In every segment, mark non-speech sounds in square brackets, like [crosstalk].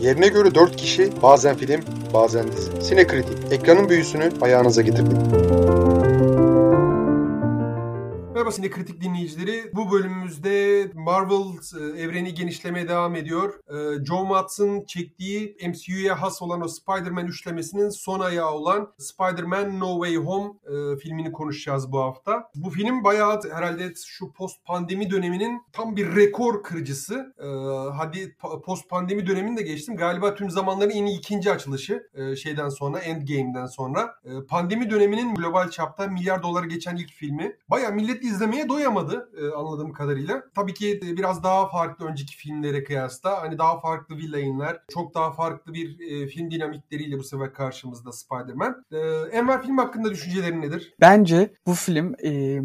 Yerine göre 4 kişi bazen film bazen dizi. Sinekritik ekranın büyüsünü ayağınıza getirdik. Merhaba Sinekritik dinleyicileri. Bu bölümümüzde Marvel e, evreni genişlemeye devam ediyor. E, John Watts'ın çektiği MCU'ya has olan o Spider-Man üçlemesinin son ayağı olan Spider-Man No Way Home e, filmini konuşacağız bu hafta. Bu film bayağı herhalde şu post pandemi döneminin tam bir rekor kırıcısı. Hadi post pandemi dönemini de geçtim. Galiba tüm zamanların en ikinci açılışı şeyden sonra Endgame'den sonra. Pandemi döneminin global çapta milyar doları geçen ilk filmi. Bayağı millet izlemeye doyamadı e, anladığım kadarıyla. Tabii ki e, biraz daha farklı önceki filmlere kıyasla. Hani daha farklı villainler, çok daha farklı bir e, film dinamikleriyle bu sefer karşımızda Spider-Man. Enver film hakkında düşüncelerin nedir? Bence bu film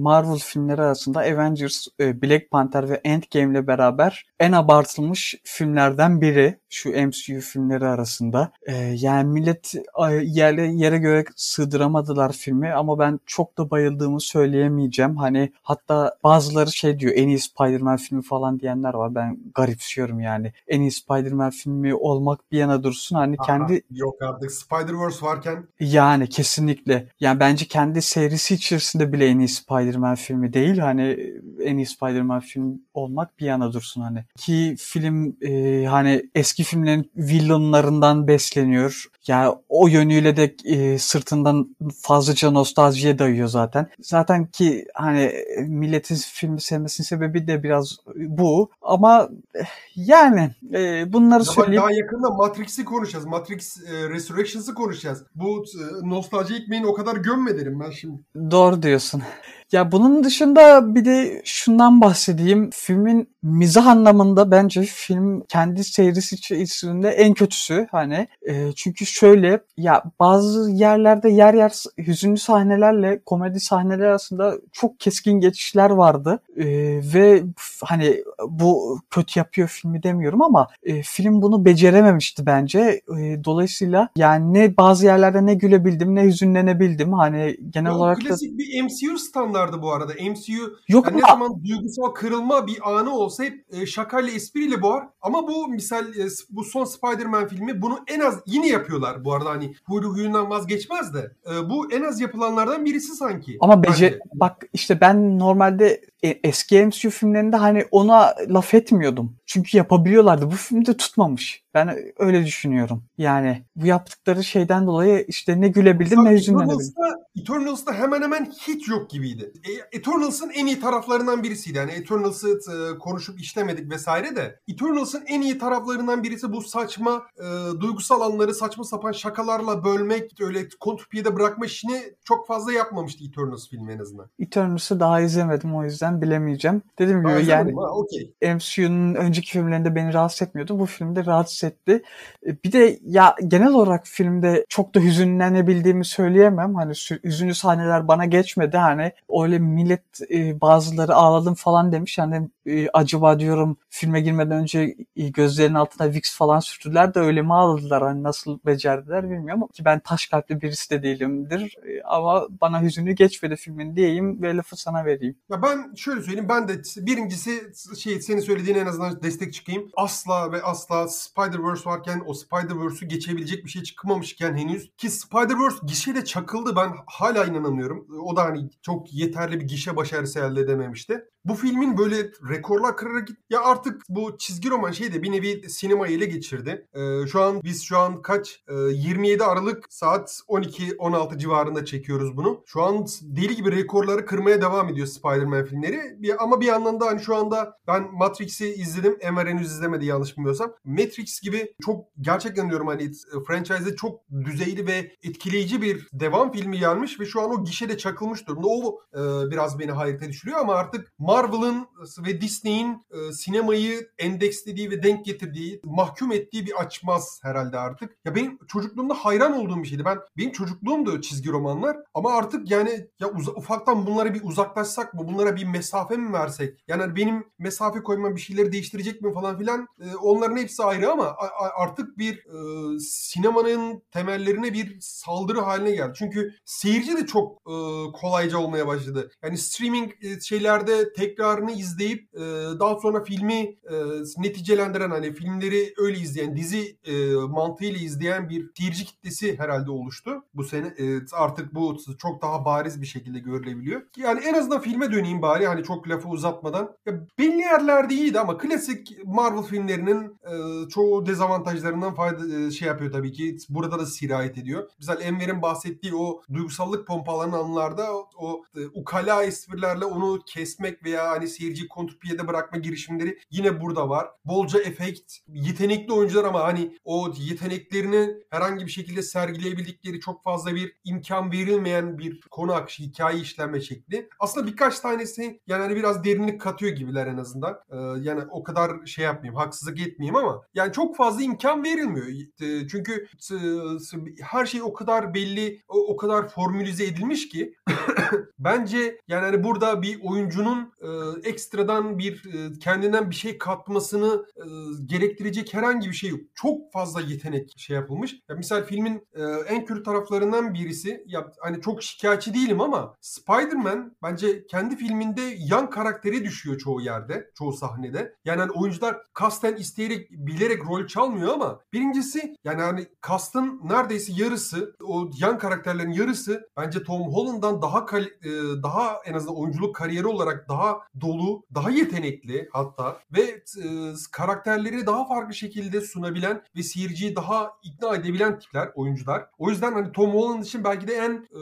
Marvel filmleri arasında Avengers, Black Panther ve Endgame ile beraber en abartılmış filmlerden biri şu MCU filmleri arasında. Yani millet yere göre sığdıramadılar filmi ama ben çok da bayıldığımı söyleyemeyeceğim. Hani hatta bazıları şey diyor en iyi Spider-Man filmi falan diyenler var. Ben garipsiyorum yani. En iyi Spider-Man filmi olmak bir yana dursun. Hani Aha, kendi... Yok artık Spider-Verse varken. Yani kesinlikle. Yani bence kendi serisi içerisinde bile en iyi Spider-Man filmi değil. Hani en iyi Spider-Man film olmak bir yana dursun hani. Ki film e, hani eski filmlerin villainlarından besleniyor. Yani o yönüyle de e, sırtından fazlaca nostaljiye dayıyor zaten. Zaten ki hani milletin filmi sevmesinin sebebi de biraz bu. Ama eh, yani e, bunları Ama söyleyeyim. Daha yakında Matrix'i konuşacağız. Matrix e, Resurrections'ı konuşacağız. Bu e, nostalji ekmeğini o kadar gömme derim ben şimdi. Doğru diyorsun. Ya bunun dışında bir de şundan bahsedeyim. Filmin mizah anlamında bence film kendi serisi içerisinde en kötüsü. Hani e, çünkü şöyle ya bazı yerlerde yer yer hüzünlü sahnelerle komedi sahneler arasında çok keskin geçişler vardı. E, ve hani bu kötü yapıyor filmi demiyorum ama e, film bunu becerememişti bence. E, dolayısıyla yani ne bazı yerlerde ne gülebildim ne hüzünlenebildim. Hani genel ya, olarak klasik da... bir MCU standart vardı bu arada. MCU Yok yani ne zaman duygusal kırılma bir anı olsa hep e, şakayla espriyle boğar. Ama bu misal e, bu son Spider-Man filmi bunu en az yine yapıyorlar bu arada hani huylu huyundan vazgeçmez de. E, bu en az yapılanlardan birisi sanki. Ama bece bak işte ben normalde e, eski MCU filmlerinde hani ona laf etmiyordum. Çünkü yapabiliyorlardı. Bu filmde tutmamış. Ben öyle düşünüyorum. Yani bu yaptıkları şeyden dolayı işte ne gülebildim ne hüzünlenebildim. Eternals'ta hemen hemen hiç yok gibiydi. E, Eternals'ın en iyi taraflarından birisiydi. Yani Eternals'ı e, konuşup işlemedik vesaire de. Eternals'ın en iyi taraflarından birisi bu saçma e, duygusal anları saçma sapan şakalarla bölmek, öyle kontupiyede bırakma işini çok fazla yapmamıştı Eternals filmi en azından. Eternals'ı daha izlemedim o yüzden bilemeyeceğim. Dediğim gibi yani okay. MCU'nun önceki filmlerinde beni rahatsız etmiyordu. Bu filmde rahatsız etti. E, bir de ya genel olarak filmde çok da hüzünlenebildiğimi söyleyemem. Hani hüzünlü sahneler bana geçmedi. Hani öyle millet e, bazıları ağladım falan demiş. Hani e, acaba diyorum filme girmeden önce gözlerinin altına Vicks falan sürttüler de öyle mi ağladılar? Hani nasıl becerdiler bilmiyorum. Ki ben taş kalpli birisi de değilimdir. Ama bana hüzünlü geçmedi filmin diyeyim ve lafı sana vereyim. Ya ben şöyle söyleyeyim. Ben de birincisi şey senin söylediğine en azından destek çıkayım. Asla ve asla Spider-Verse varken o Spider-Verse'ü geçebilecek bir şey çıkmamışken henüz ki Spider-Verse gişede çakıldı ben hala inanamıyorum. O da hani çok yeterli bir gişe başarısı elde edememişti. Bu filmin böyle rekorlar kırarak git ya artık bu çizgi roman şey de bir nevi sinema ile geçirdi. Ee, şu an biz şu an kaç? Ee, 27 Aralık saat 12-16 civarında çekiyoruz bunu. Şu an deli gibi rekorları kırmaya devam ediyor Spider-Man filmleri. Bir, ama bir yandan da hani şu anda ben Matrix'i izledim. Emre henüz izlemedi yanlış bilmiyorsam. Matrix gibi çok gerçekten diyorum hani e, franchise'de çok düzeyli ve etkileyici bir devam filmi gelmiş ve şu an o gişede çakılmış durumda. O e, biraz beni hayrete düşürüyor ama artık Marvel'ın ve Disney'in e, sinemayı endekslediği ve denk getirdiği, mahkum ettiği bir açmaz herhalde artık. Ya benim çocukluğumda hayran olduğum bir şeydi. Ben benim çocukluğum da çizgi romanlar ama artık yani ya uz- ufaktan bunlara bir uzaklaşsak mı? Bunlara bir mesafe mi versek? Yani benim mesafe koymam bir şeyleri değiştirecek mi falan filan. E, onların hepsi ayrı ama a- artık bir e, sinemanın temellerine bir saldırı haline geldi. Çünkü seyirci de çok e, kolayca olmaya başladı. Yani streaming e, şeylerde tekrarını izleyip e, daha sonra filmi e, neticelendiren hani filmleri öyle izleyen dizi e, mantığıyla izleyen bir seyirci kitlesi herhalde oluştu bu sene. E, artık bu çok daha bariz bir şekilde görülebiliyor. Yani en azından filme döneyim bari hani çok lafı uzatmadan. Ya belli yerlerde iyiydi ama klasik Marvel filmlerinin çoğu dezavantajlarından fayda şey yapıyor tabii ki. Burada da sirayet ediyor. Mesela Enver'in bahsettiği o duygusallık pompalanan anlarda o, ukala esprilerle onu kesmek veya hani seyirciyi kontrpiyede bırakma girişimleri yine burada var. Bolca efekt, yetenekli oyuncular ama hani o yeteneklerini herhangi bir şekilde sergileyebildikleri çok fazla bir imkan verilmeyen bir konu akışı, hikaye işlenme şekli. Aslında birkaç tanesi yani hani biraz derinlik katıyor gibiler en azından. Ee, yani o kadar şey yapmayayım, haksızlık etmeyeyim ama yani çok fazla imkan verilmiyor. Ee, çünkü her şey o kadar belli, o kadar formülize edilmiş ki [coughs] bence yani hani burada bir oyuncunun e, ekstradan bir e, kendinden bir şey katmasını e, gerektirecek herhangi bir şey yok. Çok fazla yetenek şey yapılmış. Ya misal filmin e, en kötü taraflarından birisi ya hani çok şikayetçi değilim ama Spider-Man bence kendi filminde yan karakteri düşüyor çoğu yerde, çoğu sahnede. Yani hani oyuncular kasten isteyerek bilerek rol çalmıyor ama birincisi yani hani kastın neredeyse yarısı o yan karakterlerin yarısı bence Tom Holland'dan daha daha en azından oyunculuk kariyeri olarak daha dolu, daha yetenekli hatta ve e, karakterleri daha farklı şekilde sunabilen ve seyirciyi daha ikna edebilen tipler, oyuncular. O yüzden hani Tom Holland için belki de en e,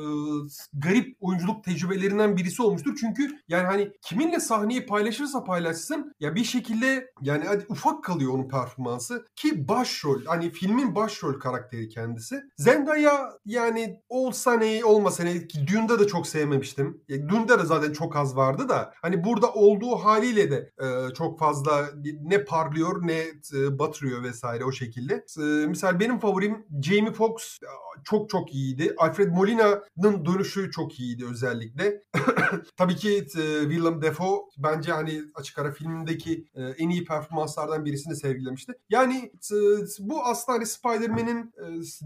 garip oyunculuk tecrübelerinden birisi olmuştur. Çünkü yani hani kiminle sahneyi paylaşırsa paylaşsın ya bir şekilde yani hadi ufak kalıyor onun performansı ki başrol hani filmin başrol karakteri kendisi. Zendaya yani olsa ne olmasa ne ki Dune'da da çok sevmemiştim. Ya, Dune'da da zaten çok az vardı da hani burada olduğu haliyle de çok fazla ne parlıyor ne e, batırıyor vesaire o şekilde. E, misal benim favorim Jamie Foxx çok çok iyiydi. Alfred Molina'nın dönüşü çok iyiydi özellikle. [coughs] Tabii ki e, Willem Dafoe bence hani açık ara filmindeki e, en iyi performanslardan birisini sergilemişti. Yani e, bu aslında hani Spider-Man'in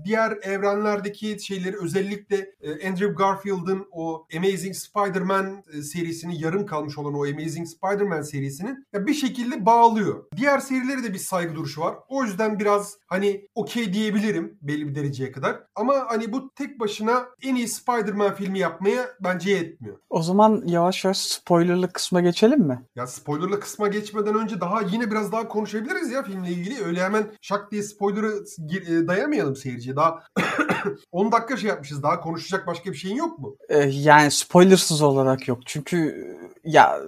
diğer evrenlerdeki şeyleri özellikle Andrew Garfield'ın o Amazing Spider-Man e, serisini yarım kalmış olan o Amazing Spider-Man serisinin ya bir şekilde bağlıyor. Diğer serileri de bir saygı duruşu var. O yüzden biraz hani okey diyebilirim belli bir dereceye kadar. Ama hani bu tek başına en iyi Spider-Man filmi yapmaya bence yetmiyor. O zaman yavaş yavaş spoilerlı kısma geçelim mi? Ya spoilerlı kısma geçmeden önce daha yine biraz daha konuşabiliriz ya filmle ilgili. Öyle hemen şak diye spoiler'ı e, dayamayalım seyirciye. Daha [coughs] 10 dakika şey yapmışız. Daha konuşacak başka bir şeyin yok mu? Ee, yani spoilersız olarak yok. Çünkü ya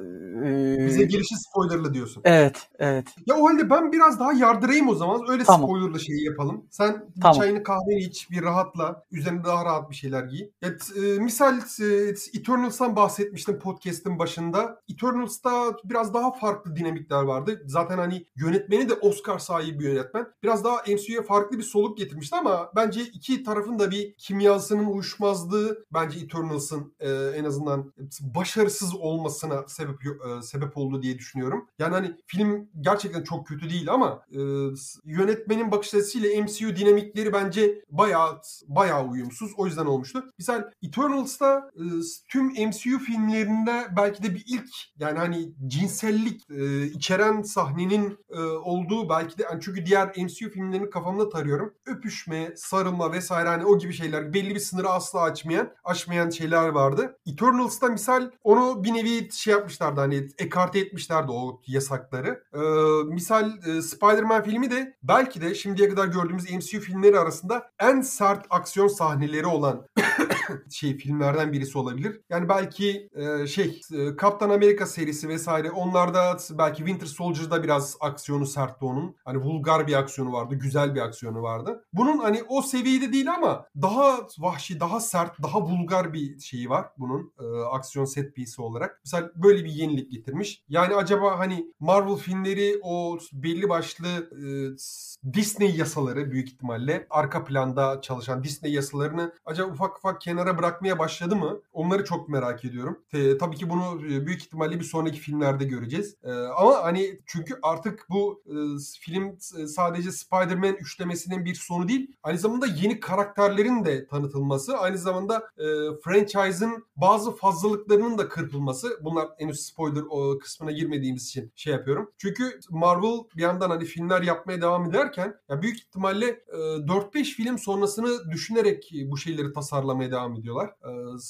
e... bize girişi spoilerlı diyorsun. Evet, evet. Ya o halde ben biraz daha yardırayım o zaman. Öyle tamam. spoilerlı şeyi yapalım. Sen tamam. çayını kahveni iç, bir rahatla. Üzerine daha rahat bir şeyler giy. Ya, e, misal e, Eternals'tan bahsetmiştim podcast'ın başında. Eternals'ta biraz daha farklı dinamikler vardı. Zaten hani yönetmeni de Oscar sahibi bir yönetmen. Biraz daha MCU'ya farklı bir soluk getirmişti ama bence iki tarafın da bir kimyasının uyuşmazlığı bence Eternals'ın e, en azından başarısız olmasına sebep e, sebep oldu diye düşünüyorum. Yani hani film gerçekten çok kötü değil ama e, yönetmenin bakış açısıyla MCU dinamikleri bence bayağı bayağı uyumsuz. O yüzden olmuştu. Misal Eternals'ta e, tüm MCU filmlerinde belki de bir ilk yani hani cinsellik e, içeren sahnenin e, olduğu belki de yani çünkü diğer MCU filmlerini kafamda tarıyorum. Öpüşme, sarılma vesaire hani o gibi şeyler belli bir sınırı asla açmayan aşmayan şeyler vardı. Eternals'ta misal onu bir nevi şey yapmışlardı hani ekarte etmişlerdi o yasakları. Ee, misal e, Spider-Man filmi de belki de şimdiye kadar gördüğümüz MCU filmleri arasında en sert aksiyon sahneleri olan [laughs] şey filmlerden birisi olabilir. Yani belki e, şey e, Kaptan Amerika serisi vesaire onlarda belki Winter Soldier'da biraz aksiyonu sertti onun. Hani vulgar bir aksiyonu vardı, güzel bir aksiyonu vardı. Bunun hani o seviyede değil ama daha vahşi, daha sert, daha vulgar bir şeyi var bunun e, aksiyon set piece'i olarak. Mesela böyle bir yenilik getirmiş. Yani acaba hani Marvel filmleri o belli başlı e, Disney yasaları büyük ihtimalle arka planda çalışan Disney yasalarını acaba ufak ufak kenara kenara bırakmaya başladı mı? Onları çok merak ediyorum. E, tabii ki bunu e, büyük ihtimalle bir sonraki filmlerde göreceğiz. E, ama hani çünkü artık bu e, film sadece Spider-Man üçlemesinin bir sonu değil. Aynı zamanda yeni karakterlerin de tanıtılması. Aynı zamanda e, franchise'ın bazı fazlalıklarının da kırpılması. Bunlar henüz spoiler o kısmına girmediğimiz için şey yapıyorum. Çünkü Marvel bir yandan hani filmler yapmaya devam ederken ya büyük ihtimalle e, 4-5 film sonrasını düşünerek bu şeyleri tasarlamaya devam ediyorlar. E,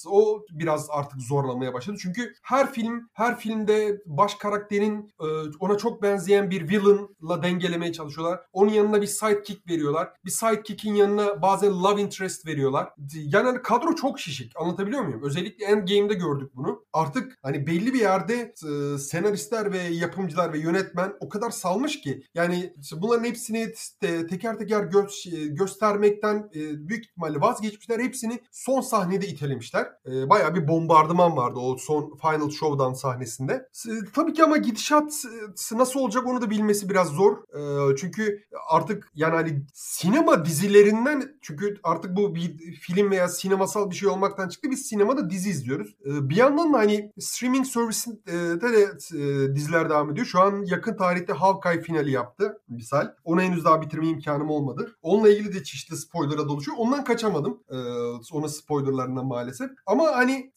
o biraz artık zorlamaya başladı. Çünkü her film her filmde baş karakterin e, ona çok benzeyen bir villain'la dengelemeye çalışıyorlar. Onun yanına bir sidekick veriyorlar. Bir sidekick'in yanına bazen love interest veriyorlar. Yani hani kadro çok şişik. Anlatabiliyor muyum? Özellikle Endgame'de gördük bunu. Artık hani belli bir yerde e, senaristler ve yapımcılar ve yönetmen o kadar salmış ki yani bunların hepsini teker teker gö göstermekten e, büyük ihtimalle vazgeçmişler. Hepsini son sahnede itelemişler. E, bayağı bir bombardıman vardı o son Final Show'dan sahnesinde. E, tabii ki ama gidişat e, nasıl olacak onu da bilmesi biraz zor. E, çünkü artık yani hani sinema dizilerinden çünkü artık bu bir film veya sinemasal bir şey olmaktan çıktı. Biz sinemada dizi izliyoruz. E, bir yandan da hani streaming servisinde de e, diziler devam ediyor. Şu an yakın tarihte Hawkeye finali yaptı misal. Onu henüz daha bitirme imkanım olmadı. Onunla ilgili de çeşitli spoiler'a doluşuyor. Ondan kaçamadım. E, onun spoilerlarından maalesef. Ama hani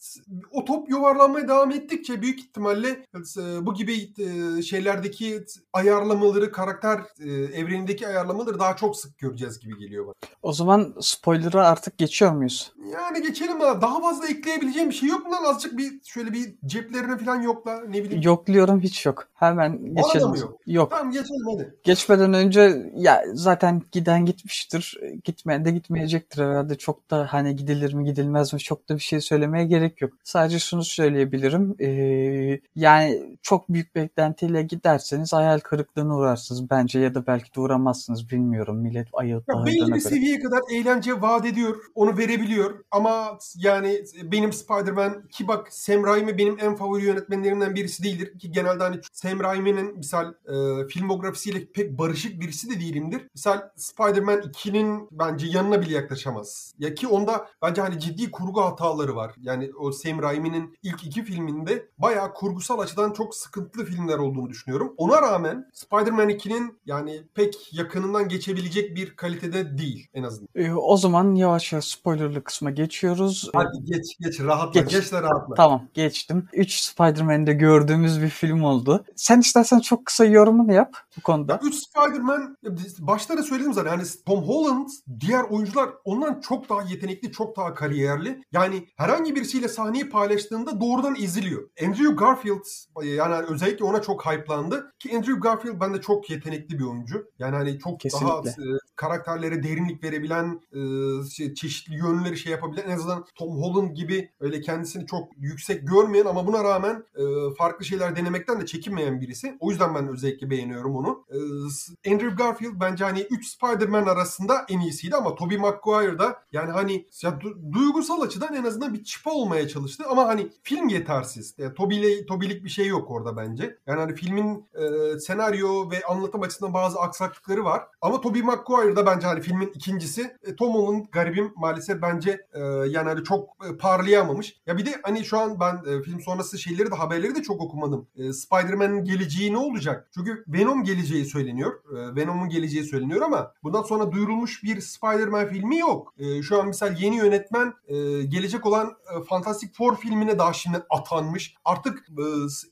o top yuvarlanmaya devam ettikçe büyük ihtimalle bu gibi e, şeylerdeki ayarlamaları, karakter e, evrenindeki ayarlamaları daha çok sık göreceğiz gibi geliyor bana. O zaman spoiler'a artık geçiyor muyuz? Yani geçelim ama daha fazla ekleyebileceğim bir şey yok mu lan? Azıcık bir şöyle bir ceplerine falan yokla ne bileyim. Yokluyorum hiç yok. Hemen geçelim. mı yok? Yok. Tamam geçelim hadi. Geçmeden önce ya zaten giden gitmiştir. Gitmeyen de gitmeyecektir herhalde. Çok da hani gidilir mi gidilmez mi çok da bir şey söylemeye gerek yok. Sadece şunu söyleyebilirim. Ee, yani çok büyük beklentiyle giderseniz hayal kırıklığına uğrarsınız bence ya da belki de uğramazsınız bilmiyorum. Millet ayıl ya belli bir seviyeye kadar eğlence vaat ediyor. Onu verebiliyor. Ama yani benim Spider-Man ki bak Sam Raimi benim en favori yönetmenlerimden birisi değildir. Ki genelde hani Sam Raimi'nin misal e, filmografisiyle pek barışık birisi de değilimdir. Misal Spider-Man 2'nin bence yanına bile yaklaşamaz. Ya ki onda bence hani ciddi kurgu hataları var. Yani o Sam Raimi'nin ilk iki filminde bayağı kurgusal açıdan çok sıkıntılı filmler olduğunu düşünüyorum. Ona rağmen Spider-Man 2'nin yani pek yakınından geçebilecek bir kalitede değil en azından. Ee, o zaman yavaş yavaş spoilerlı kısma geçiyoruz. Hadi geç geç rahatla geç, geç de rahatla. Tamam geçtim. 3 Spider-Man'de gördüğümüz bir film oldu. Sen istersen çok kısa yorumunu yap bu konuda. 3 Spider-Man başta da söyledim zaten yani Tom Holland diğer oyuncular ondan çok daha yetenekli, çok daha kariyerli. Yani herhangi birisiyle sahneyi paylaştığında doğrudan iziliyor. Andrew Garfield yani özellikle ona çok hype'landı ki Andrew Garfield bende çok yetenekli bir oyuncu. Yani hani çok Kesinlikle. daha e, karakterlere derinlik verebilen, e, şey, çeşitli yönleri şey yapabilen en azından Tom Holland gibi öyle kendisini çok yüksek görmeyen ama buna rağmen e, farklı şeyler denemekten de çekinmeyen birisi. O yüzden ben özellikle beğeniyorum onu. E, Andrew Garfield bence hani 3 Spider-Man arasında en iyisiydi ama Tobey Maguire da yani hani ya, duygusal açıdan en azından bir çıpa olmaya çalıştı ama hani film yetersiz. Yani Tobey'le Tobey'lik bir şey yok orada bence. Yani hani filmin e, senaryo ve anlatım açısından bazı aksaklıkları var. Ama Tobey Maguire da bence hani filmin ikincisi. E, Tom Holland garibim maalesef bence e, yani hani çok e, parlayamamış. Ya bir de hani şu an ben e, film sonrası şeyleri de haberleri de çok okumadım. E, Spider-Man'in geleceği ne olacak? Çünkü Venom geleceği söyleniyor. E, Venom'un geleceği söyleniyor ama bundan sonra duyurulmuş bir Spider-Man filmi yok. E, şu an misal yeni yönetmen e, gelecek olan e, Fantastic Four filmine daha şimdi atanmış. Artık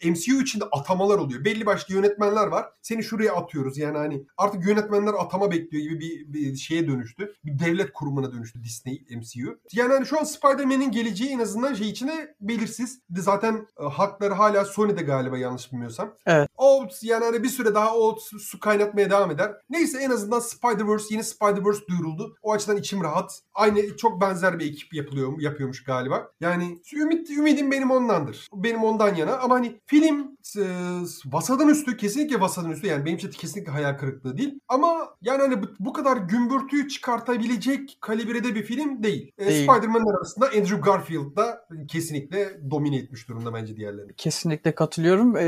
e, MCU içinde atamalar oluyor. Belli başlı yönetmenler var. Seni şuraya atıyoruz. Yani hani artık yönetmenler atama bekliyor gibi bir, bir şeye dönüştü. Bir devlet kurumuna dönüştü Disney MCU. Yani hani şu an Spider-Man'in geleceği en azından şey içine belirsiz. Zaten e, hakları hala Sony'de galiba yanlış bilmiyorsam. Evet. O yani hani bir süre daha o su kaynatmaya devam eder. Neyse en azından Spider-Verse yeni Spider-Verse duyuruldu. O açıdan içim rahat. Aynı çok benzer bir ekip yapılıyor yapıyormuş galiba. Yani ümit ümidim benim ondandır. Benim ondan yana ama hani film e, vasadan üstü kesinlikle vasadan üstü yani benim için kesinlikle hayal kırıklığı değil. Ama yani hani bu, bu kadar gümbürtüyü çıkartabilecek kalibrede bir film değil. E, değil. Spider-Man arasında Andrew Garfield da kesinlikle domine etmiş durumda bence diğerlerini. Kesinlikle katılıyorum. Ee,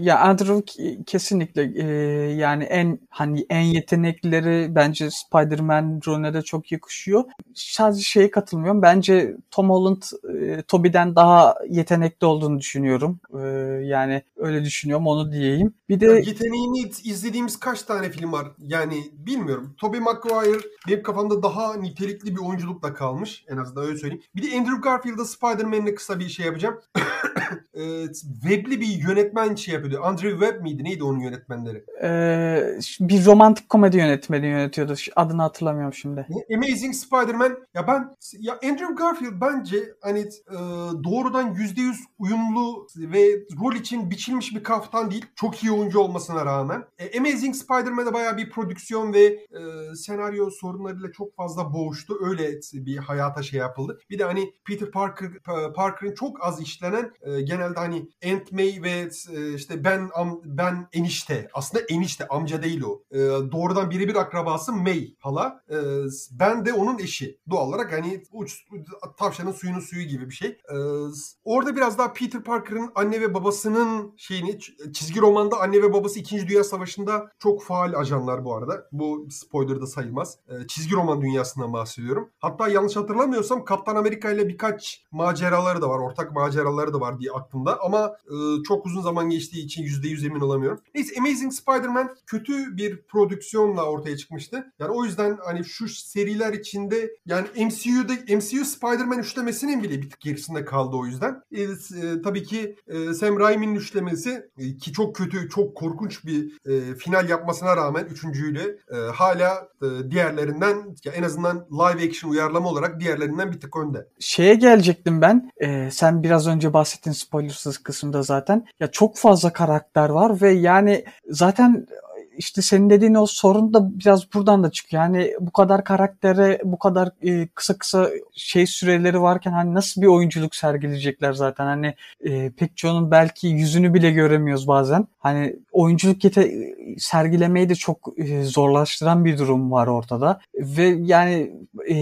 ya Andrew kesinlikle e, yani en hani en yeteneklileri bence Spider-Man rolüne de çok yakışıyor. Sadece şeye katılmıyorum düşünmüyorum. Bence Tom Holland e, Toby'den daha yetenekli olduğunu düşünüyorum. E, yani öyle düşünüyorum onu diyeyim. Bir de ya yeteneğini izlediğimiz kaç tane film var? Yani bilmiyorum. Tobey Maguire benim kafamda daha nitelikli bir oyunculukla kalmış. En azından öyle söyleyeyim. Bir de Andrew Garfield'da Spider-Man'le kısa bir şey yapacağım. E, webli bir yönetmen şey yapıyordu. Andrew Webb miydi? Neydi onun yönetmenleri? Ee, bir romantik komedi yönetmeni yönetiyordu. Adını hatırlamıyorum şimdi. Amazing Spider-Man. Ya ben ya Andrew Garfield bence hani e, doğrudan %100 uyumlu ve rol için biçilmiş bir kaftan değil. Çok iyi oyuncu olmasına rağmen. E, Amazing Spider-Man'de bayağı bir prodüksiyon ve e, senaryo sorunlarıyla çok fazla boğuştu. Öyle bir hayata şey yapıldı. Bir de hani Peter Parker Parker'ın çok az işlenen e, genelde hani Aunt May ve e, işte ben am, ben enişte. Aslında enişte amca değil o. E, doğrudan birebir akrabası May hala. E, ben de onun eşi. Doğal olarak hani uç tavşanın suyunun suyu gibi bir şey. E, orada biraz daha Peter Parker'ın anne ve babasının şeyini çizgi romanda anne ve babası 2. Dünya Savaşı'nda çok faal ajanlar bu arada. Bu spoiler da sayılmaz. E, çizgi roman dünyasından bahsediyorum. Hatta yanlış hatırlamıyorsam Kaptan Amerika ile birkaç maceraları da var. Ortak maceraları da var diye aklımda. Ama e, çok uzun zaman geçtiği için %100 emin olamıyorum. Neyse Amazing Spider-Man kötü bir prodüksiyonla ortaya çıkmıştı. Yani o yüzden hani şu seriler içinde yani MCU'da MCU Spider-Man üçlemesinin bile bir tık gerisinde kaldı o yüzden. E, e, tabii ki e, Sam Raimi'nin üçlemesi e, ki çok kötü, çok korkunç bir e, final yapmasına rağmen üçüncüyle e, hala e, diğerlerinden ya en azından live action uyarlama olarak diğerlerinden bir tık önde. Şeye gelecektim ben. E, sen biraz önce bahsettin spoilersız kısımda zaten. Ya çok fazla karakter var ve yani zaten işte senin dediğin o sorun da biraz buradan da çıkıyor. Yani bu kadar karaktere bu kadar e, kısa kısa şey süreleri varken hani nasıl bir oyunculuk sergileyecekler zaten. Hani e, pek çoğunun belki yüzünü bile göremiyoruz bazen. Hani oyunculuk yete sergilemeyi de çok e, zorlaştıran bir durum var ortada. Ve yani e,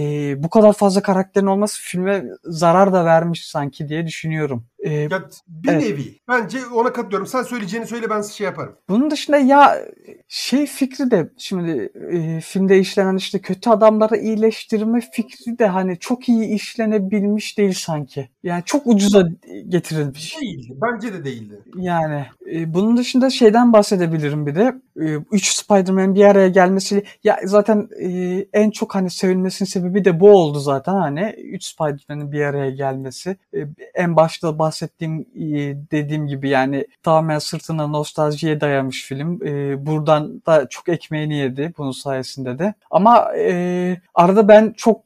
bu kadar fazla karakterin olması filme zarar da vermiş sanki diye düşünüyorum. Ee, ya bir evet. nevi. Bence ona katılıyorum. Sen söyleyeceğini söyle ben şey yaparım. Bunun dışında ya şey fikri de şimdi e, filmde işlenen işte kötü adamları iyileştirme fikri de hani çok iyi işlenebilmiş değil sanki. Yani çok ucuza getirilmiş. Değildi. Bence de değildi. Yani e, bunun dışında şeyden bahsedebilirim bir de. E, üç Spider-Man bir araya gelmesi ya zaten e, en çok hani sevilmesinin sebebi de bu oldu zaten hani üç Spider-Man'in bir araya gelmesi. E, en başta bahsettiğim e, dediğim gibi yani tamamen sırtına nostaljiye dayamış film. E, buradan da çok ekmeğini yedi bunun sayesinde de. Ama e, arada ben çok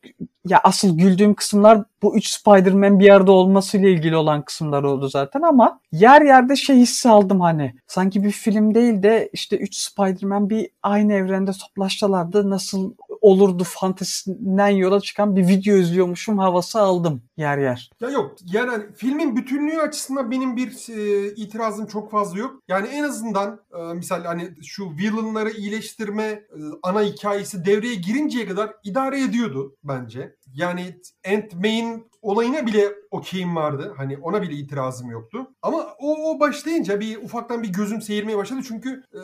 ya asıl güldüğüm kısımlar bu üç Spider-Man bir yerde olmasıyla ilgili olan kısımlar oldu zaten ama yer yerde şey hissi aldım hani. Sanki bir film değil de işte üç Spider-Man bir aynı evrende toplaşsalardı nasıl olurdu fantezisinden yola çıkan bir video izliyormuşum havası aldım yer yer. Ya yok yani hani filmin bütünlüğü açısından benim bir e, itirazım çok fazla yok. Yani en azından e, misal hani şu villainları iyileştirme e, ana hikayesi devreye girinceye kadar idare ediyordu bence. Yani Ant May'in olayına bile okeyim vardı. Hani ona bile itirazım yoktu. Ama o, o başlayınca bir ufaktan bir gözüm seyirmeye başladı. Çünkü e,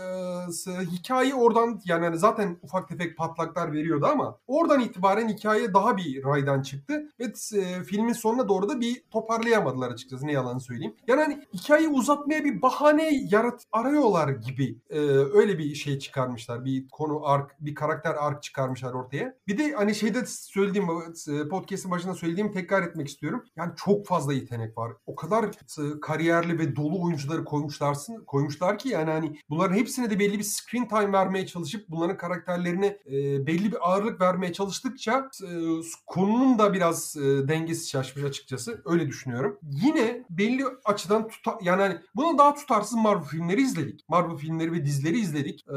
hikaye oradan yani hani zaten ufak tefek patlaklar veriyordu ama oradan itibaren hikaye daha bir raydan çıktı. Ve e, filmin sonuna doğru da bir toparlayamadılar açıkçası ne yalan söyleyeyim. Yani hani hikayeyi uzatmaya bir bahane yarat arıyorlar gibi e, öyle bir şey çıkarmışlar. Bir konu ark, bir karakter ark çıkarmışlar ortaya. Bir de hani şeyde söylediğim e, podcast'ın başında söylediğim tekrar etmek istiyorum. Yani çok fazla yetenek var. O kadar e, kariyerli ve dolu oyuncuları koymuşlarsın, koymuşlar ki yani hani bunların hepsine de belli bir screen time vermeye çalışıp bunların karakterlerine e, belli bir ağırlık vermeye çalıştıkça e, konunun da biraz e, dengesi şaşmış açıkçası. Öyle düşünüyorum. Yine belli açıdan tuta yani hani buna daha tutarsız Marvel filmleri izledik. Marvel filmleri ve dizileri izledik. E,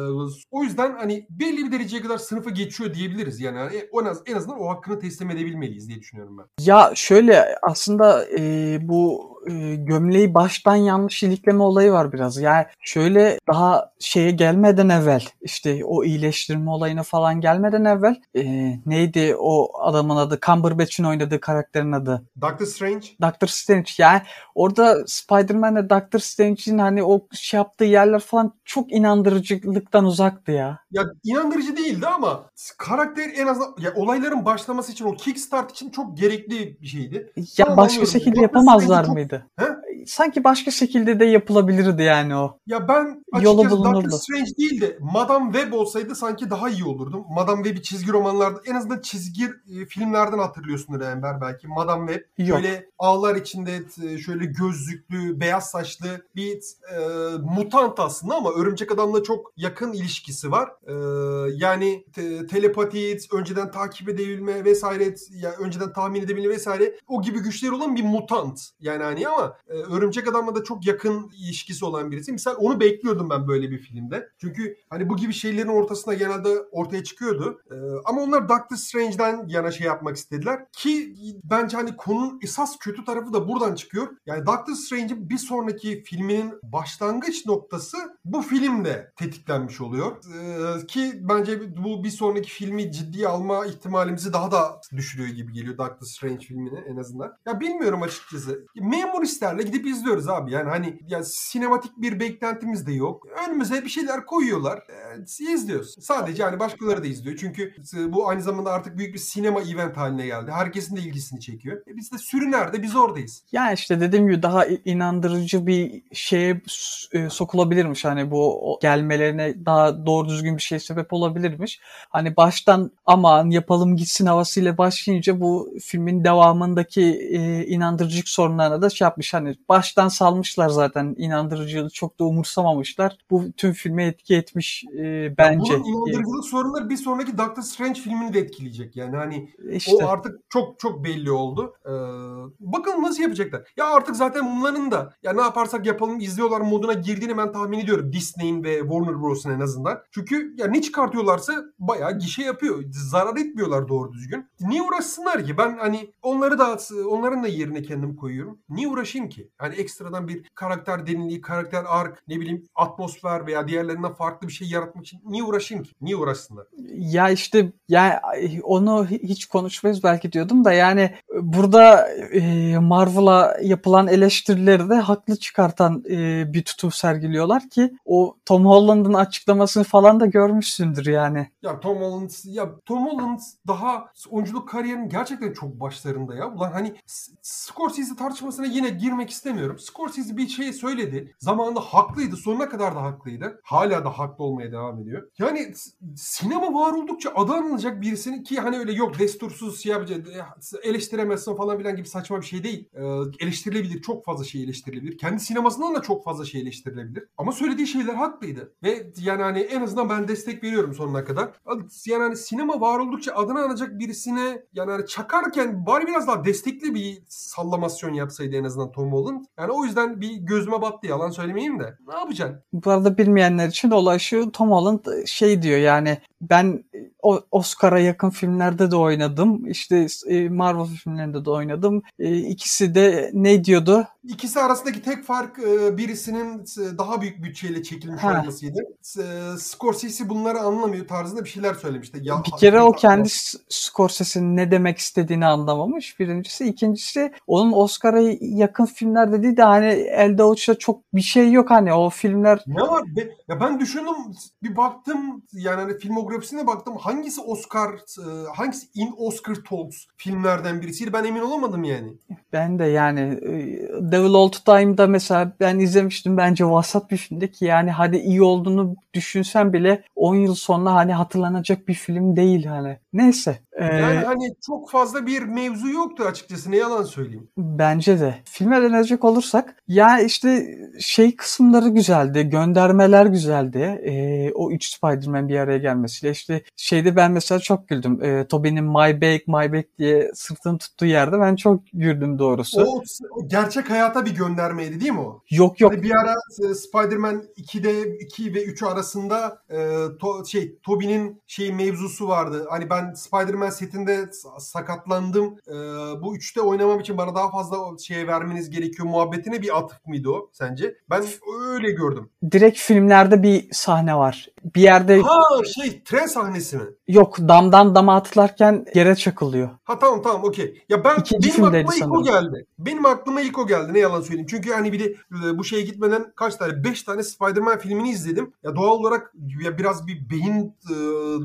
o yüzden hani belli bir dereceye kadar sınıfı geçiyor diyebiliriz. Yani, yani en, az, en azından o hakkını teslim edebilmeliyiz diye düşünüyorum ben. Ya şöyle aslında e, bu e, gömleği baştan yanlış ilikleme olayı var biraz. Yani şöyle daha şeye gelmeden evvel işte o iyileştirme olayına falan gelmeden evvel e, neydi o adamın adı Cumberbatch'in oynadığı karakterin adı? Doctor Strange. Doctor Strange yani orada Spider-Man'le Doctor Strange'in hani o şey yaptığı yerler falan çok inandırıcılıktan uzaktı ya. Ya inandırıcı değildi ama karakter en azından ya olayların başlaması için o kickstart için çok gerekli bir şeydi. Ya Sonra başka şekilde yapamazlar çok... mıydı? He? Sanki başka şekilde de yapılabilirdi yani o. Ya ben Yolu bulunurdu. Doctor Strange değil de Madame Web olsaydı sanki daha iyi olurdu. Madame Web'i çizgi romanlarda en azından çizgi e, filmlerden hatırlıyorsundur Enver belki. Madame Web Yok. şöyle ağlar içinde e, şöyle gözlüklü, beyaz saçlı bir e, mutant aslında ama Örümcek Adam'la çok yakın ilişkisi var. E, yani te, telepati, önceden takip edebilme vesaire, ya önceden tahmin edebilme vesaire o gibi güçleri olan bir mutant. Yani hani ama e, Örümcek Adam'la da çok yakın ilişkisi olan birisi. Misal onu bekliyordum ben böyle bir filmde. Çünkü hani bu gibi şeylerin ortasında genelde ortaya çıkıyordu. E, ama onlar Doctor Strange'den yana şey yapmak istediler. Ki bence hani konunun esas kötü tarafı da buradan çıkıyor. Yani Doctor Strange'in bir sonraki filminin başlangıç noktası bu filmde tetiklenmiş oluyor. Ee, ki bence bu bir sonraki filmi ciddiye alma ihtimalimizi daha da düşürüyor gibi geliyor Doctor Strange filmini en azından. Ya bilmiyorum açıkçası. Memuristlerle gidip izliyoruz abi. Yani hani ya sinematik bir beklentimiz de yok. Önümüze bir şeyler koyuyorlar. E, izliyoruz. Sadece hani başkaları da izliyor. Çünkü bu aynı zamanda artık büyük bir sinema event haline geldi. Herkesin de ilgisini çekiyor. E, biz de sürünerde biz oradayız. Ya işte dediğim gibi daha inandırıcı bir şeye e, sokulabilirmiş. Hani bu gelmelerine daha doğru düzgün bir şey sebep olabilirmiş. Hani baştan aman yapalım gitsin havasıyla başlayınca bu filmin devamındaki e, inandırıcılık sorunlarına da şey yapmış. Hani baştan salmışlar zaten inandırıcılığı çok da umursamamışlar. Bu tüm filme etki etmiş e, bence. Ya bunun inandırıcılık sorunları bir sonraki Doctor Strange filmini de etkileyecek. Yani hani işte. o artık çok çok belli oldu. Ee, bakalım nasıl yapacaklar. Ya artık zaten bunların da ya ne yaparsak yapalım izliyorlar moduna girdiğini ben tahmin ediyorum. Disney'in ve Warner Bros'un en azından. Çünkü ya ne çıkartıyorlarsa bayağı gişe yapıyor. Zarar etmiyorlar doğru düzgün. Niye uğraşsınlar ki? Ben hani onları da onların da yerine kendim koyuyorum. Niye uğraşayım ki? Hani ekstradan bir karakter derinliği, karakter ark, ne bileyim atmosfer veya diğerlerinden farklı bir şey yaratmak için niye uğraşayım ki? Niye uğraşsınlar? Ya işte ya onu hiç konuşmayız belki diyordum da yani burada e, Marvel'a yapılan eleştirileri de haklı çıkartan e, bir tutum sergiliyorlar ki o Tom Holland'ın açıklamasını falan da görmüşsündür yani. Ya Tom Holland ya Tom Holland daha oyunculuk kariyerinin gerçekten çok başlarında ya. Ulan hani Scorsese tartışmasına yine girmek istemiyorum. Scorsese bir şey söyledi. Zamanında haklıydı. Sonuna kadar da haklıydı. Hala da haklı olmaya devam ediyor. Yani sinema var oldukça adı anılacak birisinin ki hani öyle yok destursuz şey yapacak eleştiremezsin falan filan gibi saçma bir şey değil. Ee, eleştirilebilir. Çok fazla şey eleştirilebilir. Kendi sinemasından da çok fazla şey eleştirilebilir. Ama söylediği şeyler haklıydı. Ve yani hani en azından ben destek veriyorum sonuna kadar. Yani hani sinema var oldukça adını anacak birisine yani hani çakarken bari biraz daha destekli bir sallamasyon yapsaydı en azından Tom Holland. Yani o yüzden bir gözüme battı yalan söylemeyeyim de. Ne yapacaksın? Bu arada bilmeyenler için olay şu Tom Holland şey diyor yani ben Oscar'a yakın filmlerde de oynadım. İşte e, Marvel filmlerinde de oynadım. E, ikisi de ne diyordu? İkisi arasındaki tek fark e, birisinin daha büyük bütçeyle çekilmiş ha. olmasıydı. Scorsese bunları anlamıyor tarzında bir şeyler söylemişti. Ya, bir kere o kendi Scorsese'nin ne demek istediğini anlamamış birincisi. ikincisi onun Oscar'a yakın filmler dediği de hani elde avuçta çok bir şey yok hani o filmler. Ne var? Ya ben düşündüm bir baktım yani hani filmografisine baktım hangisi Oscar e, hangisi in Oscar Talks filmlerden birisiydi ben emin olamadım yani. Ben de yani e, Devil All Time'da mesela ben izlemiştim bence vasat bir filmdi ki yani hadi iyi olduğunu düşünsem bile 10 yıl sonra hani hatırlanacak bir film değil hani. Neyse. Ee, yani hani çok fazla bir mevzu yoktu açıkçası ne yalan söyleyeyim. Bence de. Filme dönecek olursak ya işte şey kısımları güzeldi. Göndermeler güzeldi. Ee, o üç Spider-Man bir araya gelmesiyle işte şeyde ben mesela çok güldüm. Ee, Tobey'nin My Bag My Bag diye sırtını tuttuğu yerde ben çok güldüm doğrusu. O, o gerçek hayata bir göndermeydi değil mi o? Yok yok. Hani bir ara e, Spider-Man 2'de 2 ve 3 arasında e, to, şey Tobey'nin şey mevzusu vardı. Hani ben Spider-Man Spider-Man setinde sakatlandım. Ee, bu üçte oynamam için bana daha fazla şeye vermeniz gerekiyor muhabbetine bir atıf mıydı o sence? Ben öyle gördüm. Direkt filmlerde bir sahne var. Bir yerde... Ha şey tren sahnesi mi? Yok damdan dama atılarken yere çakılıyor. Ha tamam tamam okey. Ya ben İkinci benim aklıma ilk o geldi. Benim aklıma ilk o geldi ne yalan söyleyeyim. Çünkü hani bir de e, bu şeye gitmeden kaç tane 5 tane Spider-Man filmini izledim. Ya doğal olarak ya biraz bir beyin e,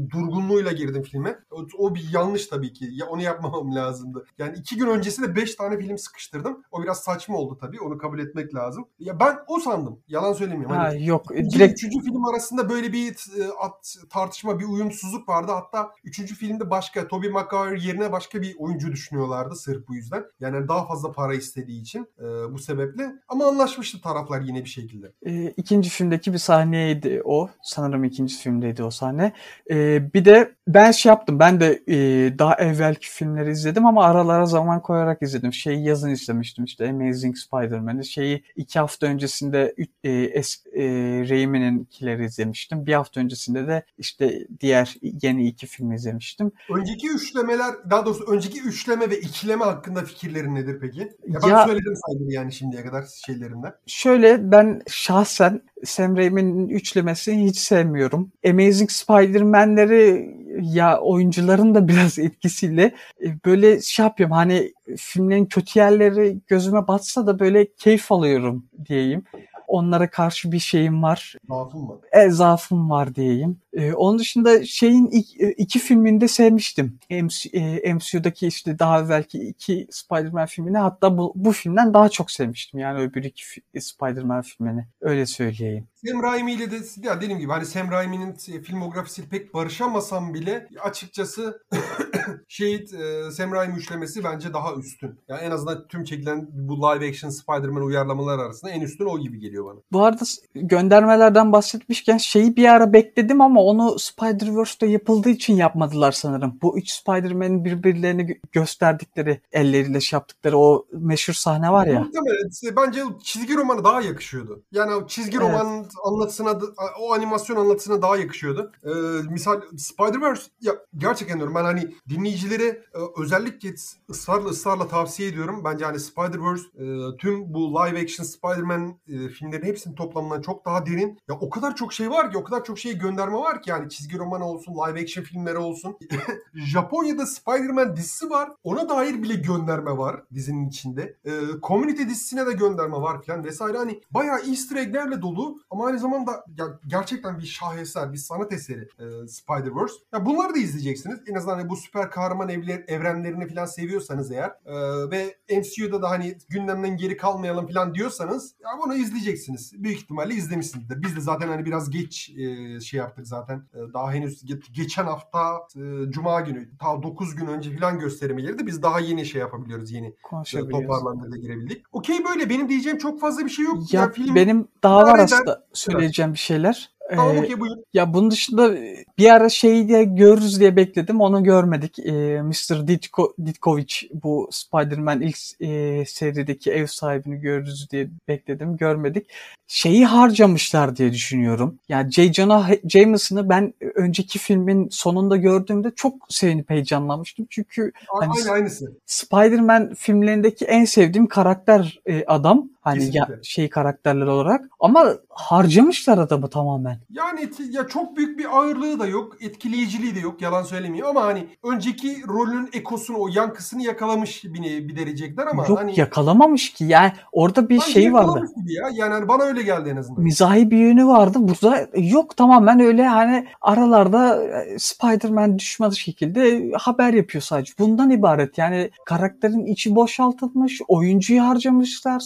durgunluğuyla girdim filme. O, o bir yanlış tabii ki. Ya onu yapmamam lazımdı. Yani iki gün öncesinde 5 tane film sıkıştırdım. O biraz saçma oldu tabii. Onu kabul etmek lazım. Ya ben o sandım. Yalan söylemiyorum. Hani ha, yok. Direkt... Üçüncü film arasında böyle bir e, at, tartışma, bir uyumsuzluk vardı. Hatta üçüncü filmde başka Tobey Maguire yerine başka bir oyuncu düşünüyorlardı sırf bu yüzden. Yani daha fazla para istediği için e, bu sebeple. Ama anlaşmıştı taraflar yine bir şekilde. E, ikinci filmdeki bir sahneydi o. Sanırım ikinci filmdeydi o sahne. E, bir de ben şey yaptım. Ben de e, daha evvelki filmleri izledim ama aralara zaman koyarak izledim. Şeyi yazın izlemiştim işte Amazing Spider-Man'i. Şeyi iki hafta öncesinde e, es, e, Raimi'ninkileri izlemiştim. Bir hafta öncesinde de işte diğer yeni iki filmi izlemiştim. Önceki üçlemeler, daha doğrusu önceki üçleme ve ikileme hakkında fikirlerin nedir peki? Ya ben ya, söyledim saydım yani şimdiye kadar şeylerinden. Şöyle ben şahsen Sam Raimi'nin üçlemesini hiç sevmiyorum. Amazing Spider-Man'leri ya oyuncuların da biraz [laughs] etkisiyle e, böyle şey yapıyorum hani filmlerin kötü yerleri gözüme batsa da böyle keyif alıyorum diyeyim. Onlara karşı bir şeyim var. Zaafım var. E, zaafım var diyeyim. E, onun dışında şeyin iki, e, iki filmini sevmiştim. MC, e, MCU'daki işte daha evvelki iki Spider-Man filmini hatta bu, bu filmden daha çok sevmiştim. Yani öbür iki Spider-Man filmini. Öyle söyleyeyim. Sam Raimi ile de ya dediğim gibi hani Sam Raimi'nin filmografisi pek barışamasam bile açıkçası [coughs] Şehit e, Sam Raimi üçlemesi bence daha üstün. Yani en azından tüm çekilen bu live action Spider-Man uyarlamalar arasında en üstün o gibi geliyor bana. Bu arada göndermelerden bahsetmişken şeyi bir ara bekledim ama onu Spider-Verse'de yapıldığı için yapmadılar sanırım. Bu üç Spider-Man'in birbirlerini gösterdikleri, elleriyle şey yaptıkları o meşhur sahne var ya. Muhtemelen bence çizgi romanı daha yakışıyordu. Yani o çizgi evet. roman anlatısına, o animasyon anlatısına daha yakışıyordu. Ee, misal Spider-Verse ya gerçekten diyorum ben hani dinleyicilere özellikle ısrarla ısrarla tavsiye ediyorum. Bence hani Spider-Verse e, tüm bu live action Spider-Man e, filmlerin hepsinin toplamından çok daha derin. Ya o kadar çok şey var ki, o kadar çok şey gönderme var ki yani çizgi roman olsun, live action filmleri olsun. [laughs] Japonya'da Spider-Man dizisi var. Ona dair bile gönderme var dizinin içinde. E, Community dizisine de gönderme var falan vesaire. Hani bayağı easter egg'lerle dolu ama aynı zamanda ya, gerçekten bir şaheser, bir sanat eseri e, Spider-Verse. Ya bunları da izleyeceksiniz. En azından hani bu süper kahraman evler, evrenlerini falan seviyorsanız eğer e, ve MCU'da da hani gündemden geri kalmayalım falan diyorsanız ya bunu izleyeceksiniz. Büyük ihtimalle izlemişsinizdir. Biz de zaten hani biraz geç e, şey yaptık zaten. E, daha henüz ge- geçen hafta e, Cuma günü ta 9 gün önce falan gösterime girdi. Biz daha yeni şey yapabiliyoruz. Yeni e, toparlanmada girebildik. Okey böyle benim diyeceğim çok fazla bir şey yok. Ya, ya film benim daha var aslında söyleyeceğim bir şeyler. Tamam ee, okey buyur. Ya bunun dışında bir ara şeyi diye görürüz diye bekledim. Onu görmedik. Ee, Mr. Ditko, Ditkovic bu Spider-Man ilk e, serideki ev sahibini görürüz diye bekledim. Görmedik. Şeyi harcamışlar diye düşünüyorum. Yani J. Jonah Jameson'ı ben önceki filmin sonunda gördüğümde çok sevinip heyecanlanmıştım. Çünkü Aynı hani, aynısı. Spider-Man filmlerindeki en sevdiğim karakter e, adam. Hani ya, şey karakterler olarak ama harcamışlar adamı tamamen. Yani ya çok büyük bir ağırlığı da yok, etkileyiciliği de yok yalan söylemiyor ama hani önceki rolün ekosunu o yankısını yakalamış bir, bir derecekler ama yok hani yakalamamış ki. Yani orada bir şey vardı. Gibi ya. Yani hani bana öyle geldi en azından. Mizahi bir yönü vardı. Burada yok tamamen öyle hani aralarda e, Spider-Man düşmadı şekilde haber yapıyor sadece. Bundan ibaret. Yani karakterin içi boşaltılmış, oyuncuyu harcamışlar,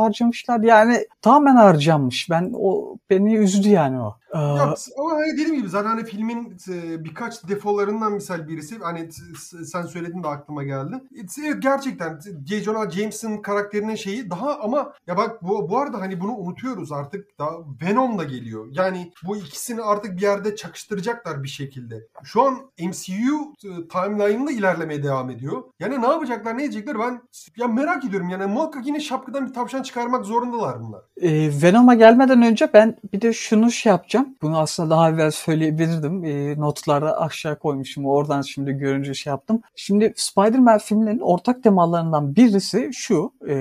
harcamışlar. Yani tamamen harcanmış. Ben o beni üzdü yani o. Ee, ya, ama hani dediğim gibi zaten hani filmin e, birkaç defolarından misal birisi hani sen söyledin de aklıma geldi. Evet gerçekten J. Jonah James'in karakterinin şeyi daha ama ya bak bu, bu arada hani bunu unutuyoruz artık daha Venom da geliyor. Yani bu ikisini artık bir yerde çakıştıracaklar bir şekilde. Şu an MCU e, timeline'ında ilerlemeye devam ediyor. Yani ne yapacaklar ne edecekler ben ya merak ediyorum yani muhakkak yine şapkadan bir tavşan çıkarmak zorundalar bunlar. e, Venom'a gelmeden önce ben bir de şunu şey yapacağım. Bunu aslında daha evvel söyleyebilirdim. E, notlarda aşağı koymuşum. Oradan şimdi görünce şey yaptım. Şimdi Spider-Man filmlerinin ortak temalarından birisi şu. E,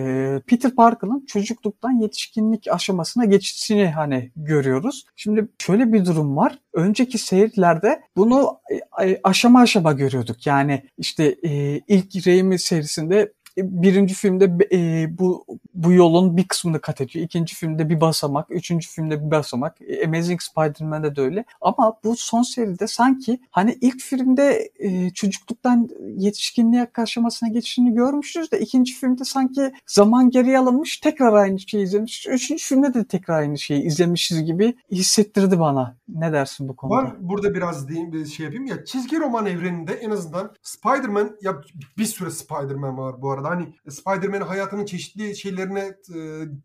Peter Parker'ın çocukluktan yetişkinlik aşamasına geçişini hani görüyoruz. Şimdi şöyle bir durum var. Önceki serilerde bunu e, aşama aşama görüyorduk. Yani işte e, ilk Raimi serisinde birinci filmde e, bu bu yolun bir kısmını kat ediyor. İkinci filmde bir basamak, üçüncü filmde bir basamak. E, Amazing Spider-Man'de de öyle. Ama bu son seride sanki hani ilk filmde e, çocukluktan yetişkinliğe aşamasına geçişini görmüşüz de ikinci filmde sanki zaman geriye alınmış tekrar aynı şeyi izlemiş. Üçüncü filmde de tekrar aynı şeyi izlemişiz gibi hissettirdi bana. Ne dersin bu konuda? Ben burada biraz diyeyim, bir şey yapayım ya çizgi roman evreninde en azından Spider-Man ya bir sürü Spider-Man var bu arada. Hani Spider-Man'in hayatının çeşitli şeylerine e,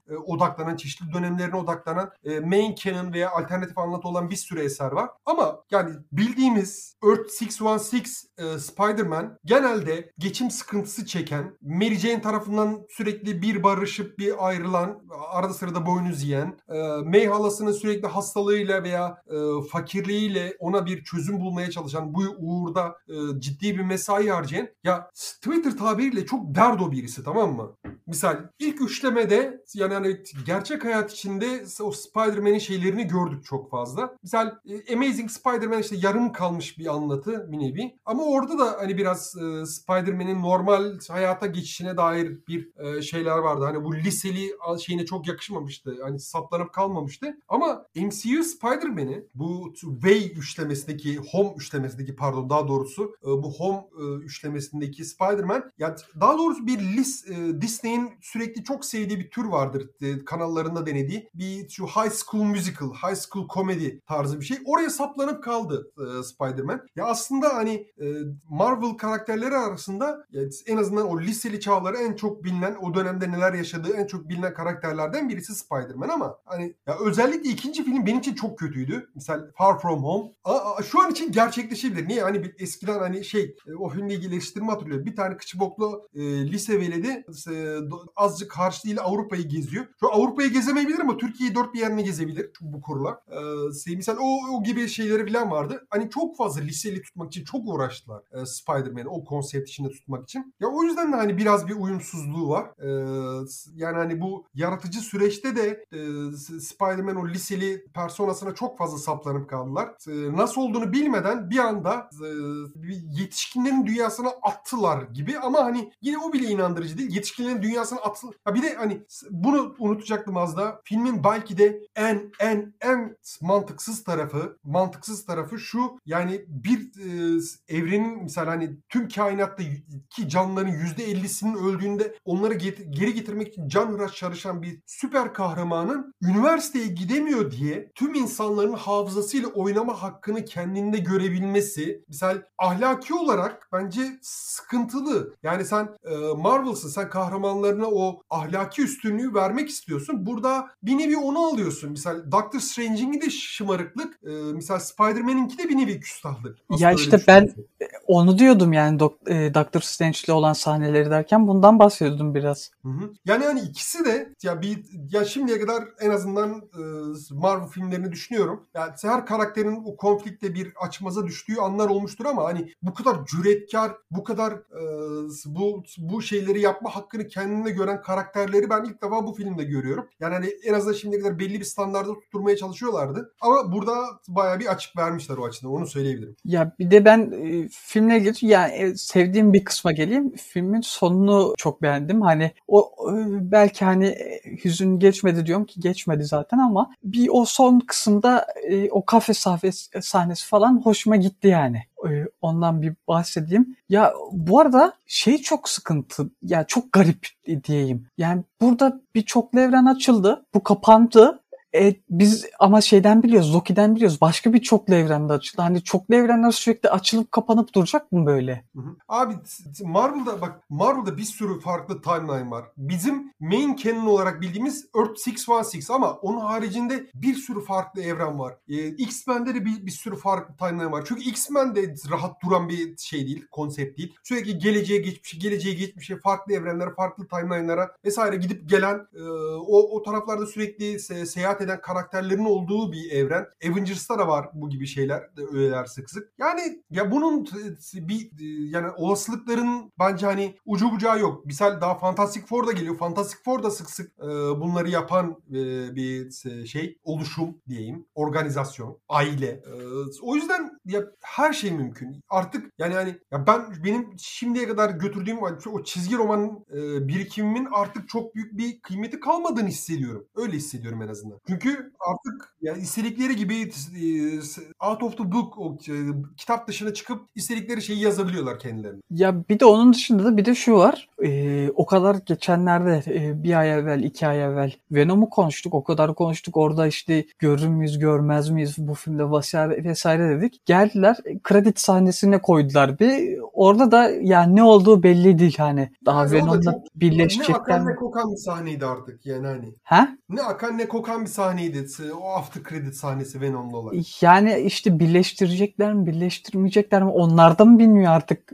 e, odaklanan, çeşitli dönemlerine odaklanan e, main canon veya alternatif anlatı olan bir sürü eser var. Ama yani bildiğimiz Earth 616 e, Spider-Man genelde geçim sıkıntısı çeken, Mary Jane tarafından sürekli bir barışıp bir ayrılan, arada sırada boynuz yiyen, e, May halasının sürekli hastalığıyla veya e, fakirliğiyle ona bir çözüm bulmaya çalışan, bu uğurda e, ciddi bir mesai harcayan ya Twitter tabiriyle çok derdo birisi tamam mı? Misal ilk üçlemede yani hani gerçek hayat içinde o Spider-Man'in şeylerini gördük çok fazla. Misal e, Amazing Spider-Man işte yarım kalmış bir anlatı bir nevi. Ama orada da hani biraz e, Spider-Man'in normal hayata geçişine dair bir e, şeyler vardı. Hani bu liseli şeyine çok yakışmamıştı. Hani saplanıp kalmamıştı. Ama MCU Spider-Man'i bu Way üçlemesindeki, Home üçlemesindeki pardon daha doğrusu e, bu Home e, üçlemesindeki Spider-Man yani daha doğrusu bir lis, e, Disney'in sürekli çok sevdiği bir tür vardır e, kanallarında denediği. Bir şu High School Musical, High School Comedy tarzı bir şey. Oraya saplanıp kaldı e, Spider-Man. Ya aslında hani e, Marvel karakterleri arasında yani en azından o liseli çağları en çok bilinen, o dönemde neler yaşadığı en çok bilinen karakterlerden birisi Spider-Man ama hani ya özellikle ikinci film benim için çok kötüydü. Misal Far From Home. Aa, şu an için gerçekleşebilir. Niye? Hani bir, eskiden hani şey e, o filmle ilgili eleştirme hatırlıyorum. Bir tane kıçı e, lise veledi e, azıcık harçlığıyla Avrupa'yı geziyor. Şu Avrupa'yı gezemeyebilir ama Türkiye'yi dört bir yerini gezebilir bu kurla. Ee, misal o, o gibi şeyleri falan vardı. Hani çok fazla liseli tutmak için çok uğraştılar e, Spider-Man'i o konsept içinde tutmak için. Ya o yüzden de hani biraz bir uyumsuzluğu var. Ee, yani hani bu yaratıcı süreçte de e, Spider-Man o liseli personasına çok fazla saplanıp kaldılar. E, nasıl olduğunu bilmeden bir anda e, yetişkinlerin dünyasına attılar gibi ama hani yine o bile inandırıcı değil. Yetişkinlerin dünyasına atıl. Ha bir de hani bunu unutacaktım az da. Filmin belki de en en en mantıksız tarafı, mantıksız tarafı şu. Yani bir e, evrenin mesela hani tüm kainatta ki canlıların %50'sinin öldüğünde onları get- geri getirmek için can hıraş çalışan bir süper kahramanın üniversiteye gidemiyor diye tüm insanların hafızasıyla oynama hakkını kendinde görebilmesi misal ahlaki olarak bence sıkıntılı. Yani sen e, Marvel'sın sen kahramanlarına o ahlaki üstünlüğü vermek istiyorsun. Burada bir nevi onu alıyorsun. Misal Doctor Strange'in de şımarıklık. E, misal Spider-Man'inki de bir nevi küstahlık. Aslında ya işte ben onu diyordum yani Dok- e, Doctor Strange'le olan sahneleri derken bundan bahsediyordum biraz. Hı hı. Yani hani ikisi de ya bir ya şimdiye kadar en azından e, Marvel filmlerini düşünüyorum. Yani her karakterin o konflikte bir açmaza düştüğü anlar olmuştur ama hani bu kadar cüretkar, bu kadar e, bu bu şeyleri yapma hakkını kendine gören karakterleri ben ilk defa bu filmde görüyorum. Yani hani en azından şimdiye kadar belli bir standarda tutturmaya çalışıyorlardı. Ama burada bayağı bir açık vermişler o açıdan. Onu söyleyebilirim. Ya bir de ben e, filmle ilgili yani e, sevdiğim bir kısma geleyim. Filmin sonunu çok beğendim. Hani o e, belki hani e, hüzün geçmedi diyorum ki geçmedi zaten ama bir o son kısımda e, o kafe sahnesi falan hoşuma gitti yani. E, ondan bir bahsedeyim. Ya bu arada şey çok sıkıntı. Ya çok garip diyeyim. Yani burada bir çoklu evren açıldı. Bu kapandı E, biz ama şeyden biliyoruz, Loki'den biliyoruz. Başka bir çoklu evrende açıldı. Hani çoklu evrenler sürekli açılıp kapanıp duracak mı böyle? Hı hı. Abi Marvel'da bak Marvel'da bir sürü farklı timeline var. Bizim main canon olarak bildiğimiz Earth 616 ama onun haricinde bir sürü farklı evren var. Ee, X-Men'de de bir, bir sürü farklı timeline var. Çünkü X-Men de rahat duran bir şey değil, konsept değil. Sürekli geleceğe geçmişe, geleceğe geçmişe, farklı evrenlere, farklı timeline'lara vesaire gidip gelen e, o, o taraflarda sürekli se- seyahat eden karakterlerin olduğu bir evren. Avengers'ta da var bu gibi şeyler, öğeler sık sık. Yani ya bunun bir yani olasılıkların bence hani ucu bucağı yok. Misal daha Fantastic Four da geliyor. Fantastic Four da sık sık e, bunları yapan e, bir şey oluşum diyeyim. Organizasyon, aile. E, o yüzden ya her şey mümkün. Artık yani hani ya ben benim şimdiye kadar götürdüğüm o çizgi romanın e, birikimimin artık çok büyük bir kıymeti kalmadığını hissediyorum. Öyle hissediyorum en azından. Çünkü artık yani istedikleri gibi e, out of the book o e, kitap dışına çıkıp istedikleri şeyi yazabiliyorlar kendilerini. Ya bir de onun dışında da bir de şu var. Ee, o kadar geçenlerde e, bir ay evvel, iki ay evvel Venom'u konuştuk. O kadar konuştuk. Orada işte görür müyüz, görmez miyiz bu filmde vesaire, vesaire dedik. Geldiler kredi sahnesine koydular bir. Orada da yani ne olduğu belli değil hani. Daha yani Venom'la birleşecekler. Ne akan ne kokan bir sahneydi artık yani hani. Ha? Ne akan ne kokan bir sahneydi. O after credit sahnesi Venom'la olan. Yani işte birleştirecekler mi, birleştirmeyecekler mi? Onlardan mı bilmiyor artık.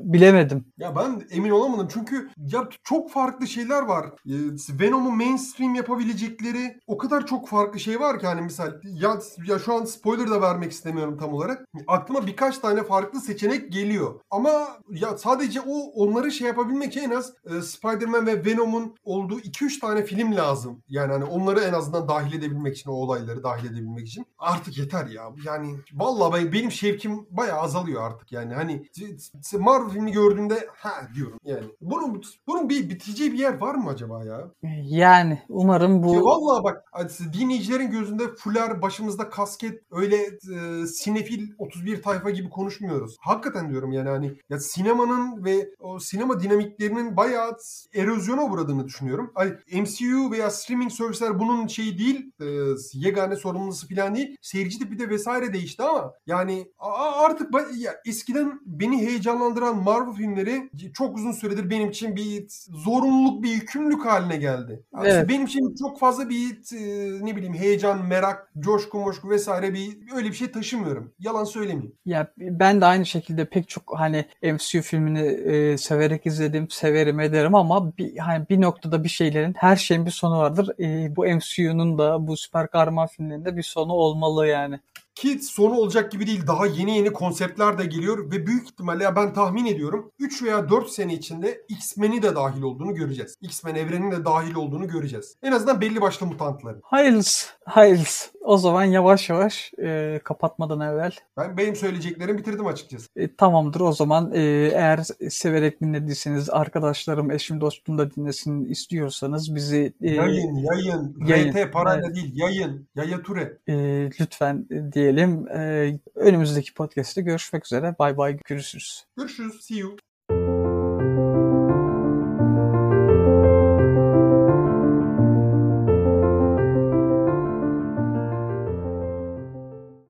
Bilemedim. Ya ben emin olamadım çünkü ya çok farklı şeyler var. Ee, Venom'u mainstream yapabilecekleri o kadar çok farklı şey var ki hani misal ya, ya şu an spoiler da vermek istemiyorum tam olarak. Aklıma birkaç tane farklı seçenek geliyor. Ama ya sadece o onları şey yapabilmek için en az e, Spider-Man ve Venom'un olduğu 2-3 tane film lazım. Yani hani onları en azından dahil edebilmek için o olayları dahil edebilmek için. Artık yeter ya. Yani vallahi benim şevkim bayağı azalıyor artık yani. Hani Marvel filmi gördüğümde ha diyorum yani. Bunun bunun bir biteceği bir yer var mı acaba ya? Yani umarım bu... Ya vallahi bak dinleyicilerin gözünde fular başımızda kasket öyle e, sinefil 31 tayfa gibi konuşmuyoruz. Hakikaten diyorum yani hani ya sinemanın ve o sinema dinamiklerinin bayağı erozyona uğradığını düşünüyorum. Hani MCU veya streaming servisler bunun şeyi değil e, yegane sorumlusu falan değil. Seyirci tipi de vesaire değişti ama yani artık ya eskiden beni heyecanlandıran Marvel filmleri çok uzun süredir benim için bir zorunluluk, bir yükümlülük haline geldi. Yani evet. Benim için çok fazla bir e, ne bileyim heyecan, merak, coşku, moşku vesaire bir öyle bir şey taşımıyorum. Yalan söylemeyeyim. Ya ben de aynı şekilde pek çok hani MCU filmini e, severek izledim, severim ederim ama bir, hani bir noktada bir şeylerin her şeyin bir sonu vardır. E, bu MCU'nun da bu süper kahraman filmlerinde bir sonu olmalı yani. Ki sonu olacak gibi değil. Daha yeni yeni konseptler de geliyor ve büyük ihtimalle ya ben tahmin ediyorum 3 veya 4 sene içinde X-Men'i de dahil olduğunu göreceğiz. X-Men evreninin de dahil olduğunu göreceğiz. En azından belli başlı mutantların. Hayırlısı. Hayırlısı. O zaman yavaş yavaş e, kapatmadan evvel. Ben benim söyleyeceklerimi bitirdim açıkçası. E, tamamdır o zaman e, eğer severek dinlediyseniz arkadaşlarım, eşim, dostum da dinlesin istiyorsanız bizi... E, yayın, yayın. yayın. RT parayla evet. değil, yayın. Yaya Ture. E, lütfen diyelim. E, önümüzdeki podcast'te görüşmek üzere. Bay bay. Görüşürüz. Görüşürüz. See you.